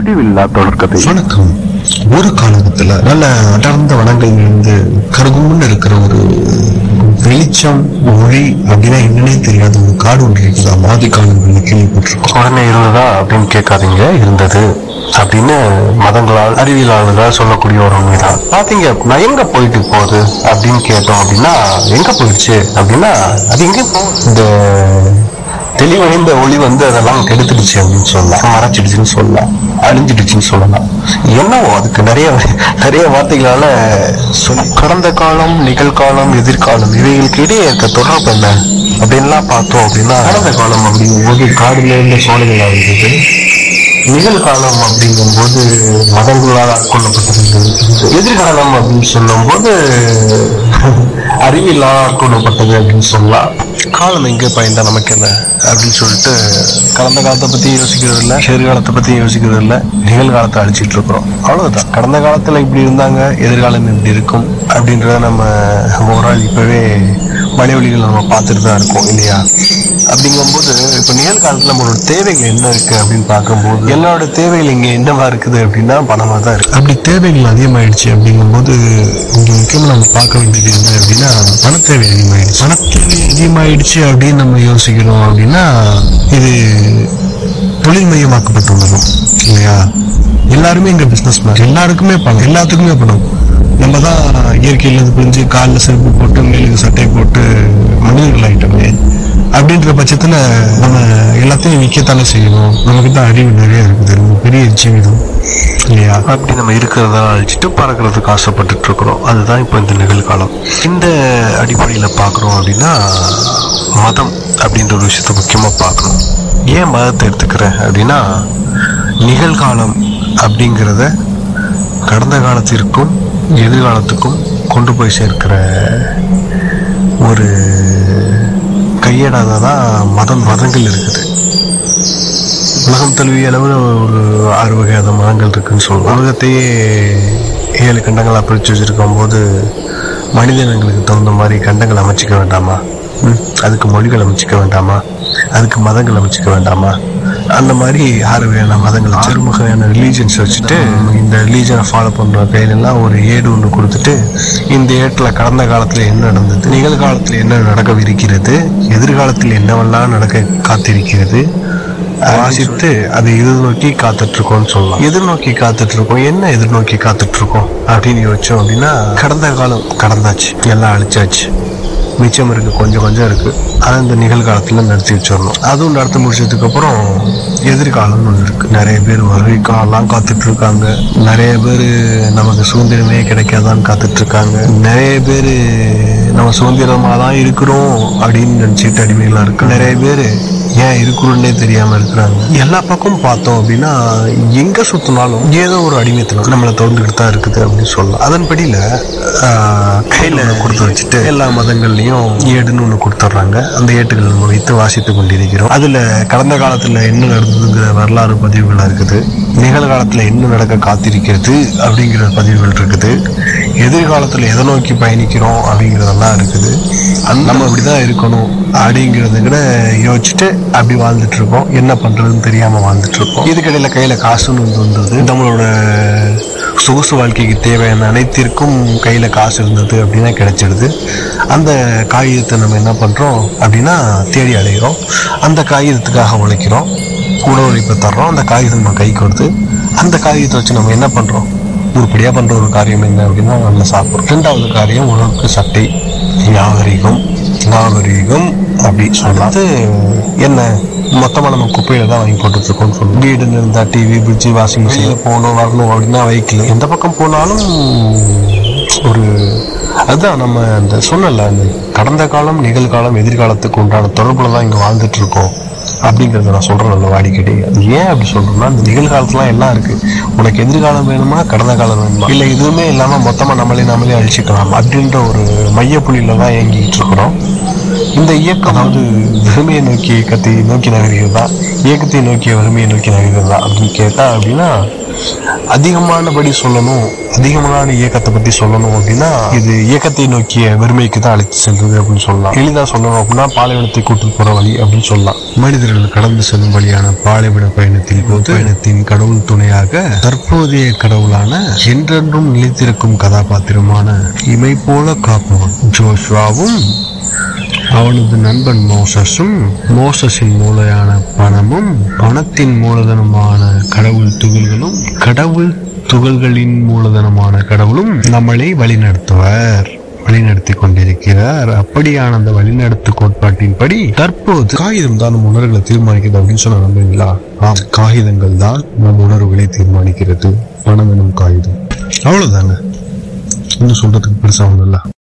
முடிவில்லா தொடர்கதை வணக்கம். ஒரு காலகட்டத்துல நல்ல அடர்ந்த வனங்கள் இருந்து கருகும்னு இருக்கிற ஒரு வெளிச்சம் ஒளி அப்படின்னா என்னன்னே தெரியாத ஒரு காடு ஒன்று இருக்குதா? மாதி காலங்கள்ல கேள்விப்பட்டிருக்கோம். உடனே இருந்ததா அப்படின்னு கேட்காதீங்க. இருந்தது அப்படின்னு மதங்களால் அறிவியலாளர்களால் சொல்லக்கூடிய ஒரு உண்மைதான். பாத்தீங்க அப்படின்னா எங்க போயிட்டு போகுது அப்படின்னு கேட்டோம் அப்படின்னா எங்க போயிடுச்சு அப்படின்னா அது எங்க போ இந்த தெளிவடைந்த ஒளி வந்து அதெல்லாம் கெடுத்துடுச்சு அப்படின்னு சொல்லலாம். மறைச்சிடுச்சுன்னு சொல்லலாம். அழிஞ்சிடுச்சுன்னு சொல்லலாம். என்னவோ அதுக்கு நிறைய நிறைய வார்த்தைகளால சொல்லி கடந்த காலம் நிகழ்காலம் எதிர்காலம் இவைகளுக்கு இடையே இருக்க தொடர்பு என்ன? அப்படின்லாம் பார்த்தோம் அப்படின்னா கடந்த காலம் அப்படிங்கும்போது காடுல இருந்த சோலைகளாக இருந்தது. நிகழ்காலம் அப்படிங்கும்போது மதங்களால் ஆட்கொள்ளப்பட்டிருந்தது எதிர்காலம் அப்படின்னு சொல்லும்போது அறிவியலாக ஆட்கொள்ளப்பட்டது அப்படின்னு சொல்லலாம். காலம் எங்கே பயந்தா நமக்கு என்ன அப்படின்னு சொல்லிட்டு கடந்த காலத்தை பற்றி யோசிக்கிறது இல்லை எதிர்காலத்தை பற்றி யோசிக்கிறது இல்லை நிகழ்காலத்தை அழிச்சிட்டு இருக்கிறோம். அவ்வளோதான் கடந்த காலத்தில் இப்படி இருந்தாங்க எதிர்காலம் இப்படி இருக்கும் அப்படின்றத நம்ம ஓவரால் இப்போவே மலைவழிகள் நம்ம பார்த்துட்டு தான் இருக்கோம் இல்லையா? அப்படிங்கும்போது இப்போ நிகழ்காலத்தில் நம்மளோட தேவைகள் என்ன இருக்குது அப்படின்னு பார்க்கும்போது என்னோட தேவைகள் இங்கே என்னவா இருக்குது அப்படின்னா பணமாக தான் இருக்குது அப்படி தேவைகள் அதிகமாகிடுச்சு அப்படிங்கும்போது இங்கே முக்கியமாக நம்ம பார்க்க வேண்டியது என்ன அப்படின்னா பணத்தேவை அதிகமாகிடுச்சு பணத்தேவை அதிகமாகிடுச்சு அப்படின்னு நம்ம யோசிக்கிறோம் அப்படின்னா இது தொழில் மையமாக்கப்பட்டுள்ளதும் இல்லையா? எல்லாருமே இங்கே பிஸ்னஸ் மேன் எல்லாருக்குமே பணம். எல்லாத்துக்குமே பணம். நம்ம தான் இயற்கையிலேருந்து பிரிஞ்சு காலில் செருப்பு போட்டு மேலுக்கு சட்டை போட்டு மனிதர்கள் ஆகிட்டோமே அப்படின்ற பட்சத்துல நம்ம எல்லாத்தையும் விற்கத்தானே செய்யணும். நமக்கு தான் அறிவு நிறைய இருக்குது. ரொம்ப பெரிய ஜீவிதம். இல்லையா? அப்படி நம்ம இருக்கிறதா அழிச்சிட்டு பறக்கிறதுக்கு ஆசைப்பட்டுட்டு இருக்கிறோம். அதுதான் இப்போ இந்த நிகழ்காலம். இந்த அடிப்படையில் பார்க்குறோம் அப்படின்னா மதம் அப்படின்ற ஒரு விஷயத்த முக்கியமாக பார்க்கணும். ஏன் மதத்தை எடுத்துக்கிறேன் அப்படின்னா நிகழ்காலம் அப்படிங்கிறத கடந்த காலத்திற்கும் எதிர்காலத்துக்கும் கொண்டு போய் சேர்க்கிற ஒரு கையேடாக தான் மதம் மதங்கள் இருக்குது. உலகம் தழுவிய அளவில் ஒரு ஆறு வகையான மதங்கள் இருக்குன்னு சொல்லுவோம் உலகத்தையே ஏழு கண்டங்களாக பிரித்து வச்சிருக்கும் போது மனிதனங்களுக்கு தகுந்த மாதிரி கண்டங்கள் அமைச்சிக்க வேண்டாமா? அதுக்கு மொழிகள் அமைச்சிக்க வேண்டாமா? அதுக்கு மதங்கள் அமைச்சிக்க வேண்டாமா? அந்த மாதிரி ஆறு வகையான மதங்கள் ஆறு வகையான ரிலீஜன்ஸ் வச்சுட்டு இந்த ரிலீஜனை ஃபாலோ பண்ணுற கையிலெல்லாம் ஒரு ஏடு ஒன்று கொடுத்துட்டு இந்த ஏட்டில் கடந்த காலத்தில் என்ன நடந்தது நிகழ்காலத்தில் என்ன நடக்கவிருக்கிறது எதிர்காலத்தில் என்னவெல்லாம் நடக்க காத்திருக்கிறது வாசித்து அதை எதிர்நோக்கி காத்துட்டு இருக்கோம்னு சொல்லலாம். எதிர்நோக்கி காத்துட்டு இருக்கோம் என்ன எதிர்நோக்கி காத்துட்டு இருக்கோம் அப்படின்னு யோசிச்சோம் அப்படின்னா கடந்த காலம் கடந்தாச்சு எல்லாம் அழிச்சாச்சு. மிச்சம் இருக்குது கொஞ்சம் கொஞ்சம் இருக்குது அதை இந்த நிகழ்காலத்தில் நடத்தி வச்சிடணும். அதுவும் நடத்தி முடிச்சதுக்கப்புறம் எதிர்காலம்னு ஒன்று இருக்குது நிறைய பேர் வருகைக்காலாம் காத்துட்ருக்காங்க. நிறைய பேர் நமக்கு சுதந்திரமே கிடைக்காதான்னு காத்துட்ருக்காங்க. நிறைய பேர் நம்ம சுதந்திரமாக தான் இருக்கிறோம் அப்படின்னு நினச்சிட்டு அடிமைகளாக இருக்கு நிறைய பேர் ஏன் இருக்கிறோன்னே தெரியாம இருக்கிறாங்க? எல்லா பக்கமும் பார்த்தோம் அப்படின்னா எங்க சுத்தினாலும் ஏதோ ஒரு அடிமைத்தனம் நம்மளை திறந்துக்கிட்டு தான் இருக்குது அப்படின்னு சொல்லலாம். அதன்படியில் கையில் கொடுத்து வச்சுட்டு எல்லா மதங்கள்லையும் ஏடுன்னு ஒன்று கொடுத்துட்றாங்க. அந்த ஏட்டுகள் நம்ம வைத்து வாசித்து கொண்டிருக்கிறோம். அதில் கடந்த காலத்தில் என்ன நடந்ததுங்கிற வரலாறு பதிவுகளாக இருக்குது. நிகழ்காலத்தில் என்ன நடக்க காத்திருக்கிறது அப்படிங்கிற பதிவுகள் இருக்குது. எதிர்காலத்துல எதை நோக்கி பயணிக்கிறோம் அப்படிங்கிறதெல்லாம் இருக்குது. அந்த நம்ம இப்படிதான் இருக்கணும் அப்படிங்கிறத கூட யோசிச்சுட்டு அப்படி வாழ்ந்துட்டு இருக்கோம் என்ன பண்றதுன்னு தெரியாம வாழ்ந்துட்டு இருக்கோம் இதுக்கிடையில கையில காசுன்னு வந்து வந்தது. நம்மளோட சொகுசு வாழ்க்கைக்கு தேவையான அனைத்திற்கும் கையில காசு இருந்தது அப்படின்னா கிடைச்சிடுது. அந்த காகிதத்தை நம்ம என்ன பண்றோம் அப்படின்னா தேடி அலைகிறோம் அந்த காகிதத்துக்காக உழைக்கிறோம். கூட உழைப்பை தர்றோம். அந்த காகிதம் நம்ம கைக்கு வருது அந்த காகிதத்தை வச்சு நம்ம என்ன பண்றோம்? உருப்படியாக பண்ணுற ஒரு காரியம் என்ன அப்படின்னா நம்ம சாப்பிட்றோம் ரெண்டாவது காரியம் உணவுக்கு சட்டை. நாகரிகம். நாகரிகம் அப்படி சொல்றது என்ன? மொத்தமாக நம்ம குப்பையில தான் வாங்கி போட்டுட்ருக்கோம்னு சொல்லணும். வீடுன்னு இருந்தால் டிவி பிரிட்ஜு வாஷிங் மிஷின் போகணும் வரணும் அப்படின்னா வைக்கல எந்த பக்கம் போனாலும் ஒரு அதுதான் நம்ம அந்த சொன்னல அந்த கடந்த காலம் நிகழ்காலம் எதிர்காலத்துக்கு உண்டான தொடர்பில் தான் இங்கே வாழ்ந்துட்டு இருக்கோம் அப்படிங்கிறத நான் சொல்கிறேன் நல்ல வாடிக்கடி அது ஏன் அப்படி சொல்கிறேன்னா இந்த நிகழ்காலத்துலாம் எல்லாம் இருக்குது உனக்கு எதிர்காலம் வேணுமா கடந்த காலம் வேணுமா? இல்லை எதுவுமே இல்லாமல் மொத்தமாக நம்மளே நம்மளே அழிச்சிக்கலாம் அப்படின்ற ஒரு மையப்புள்ளியில தான் இயங்கிக்கிட்டு இருக்கிறோம். இந்த இயக்கம் அதாவது வெறுமையை நோக்கி இயக்கத்தை நோக்கி நகர்கிறதா? இயக்கத்தை நோக்கிய வறுமையை நோக்கி நகர்கிறதா? அப்படின்னு கேட்டால் அப்படின்னா அதிகமானபடி சொல்லணும் அதிகமான இயக்கத்தை பத்தி சொல்லணும் அப்படின்னா இது இயக்கத்தை நோக்கிய வறுமைக்கு தான் அழைத்து செல்றது அப்படின்னு சொல்லலாம். எளிதா சொல்லணும் அப்படின்னா பாலைவனத்தை கூட்டு போற வழி அப்படின்னு சொல்லலாம். மனிதர்கள் கடந்து செல்லும் வழியான பாலைவன பயணத்தின் போது பயணத்தின் கடவுள் துணையாக தற்போதைய கடவுளான என்றென்றும் நிலைத்திருக்கும் கதாபாத்திரமான இமை போல காப்பவன் ஜோஷ்வாவும் அவனது நண்பன் மோசஸும் மோசஸின் மூலையான பணமும் பணத்தின் மூலதனமான கடவுள் துகள்களும் கடவுள் துகள்களின் மூலதனமான கடவுளும் நம்மளை வழிநடத்துவர் வழிநடத்தி கொண்டிருக்கிறார். அப்படியான அந்த வழிநடத்து கோட்பாட்டின்படி தற்போது காகிதம் தான் நம் உணர்வுகளை தீர்மானிக்கிறது அப்படின்னு சொன்ன நம்புறீங்களா ஆம் காகிதங்கள் தான் நம் உணர்வுகளை தீர்மானிக்கிறது. பணம் எனும் காகிதம். அவ்வளவுதாங்க இன்னும் சொல்றதுக்கு பெருசா ஒன்றும்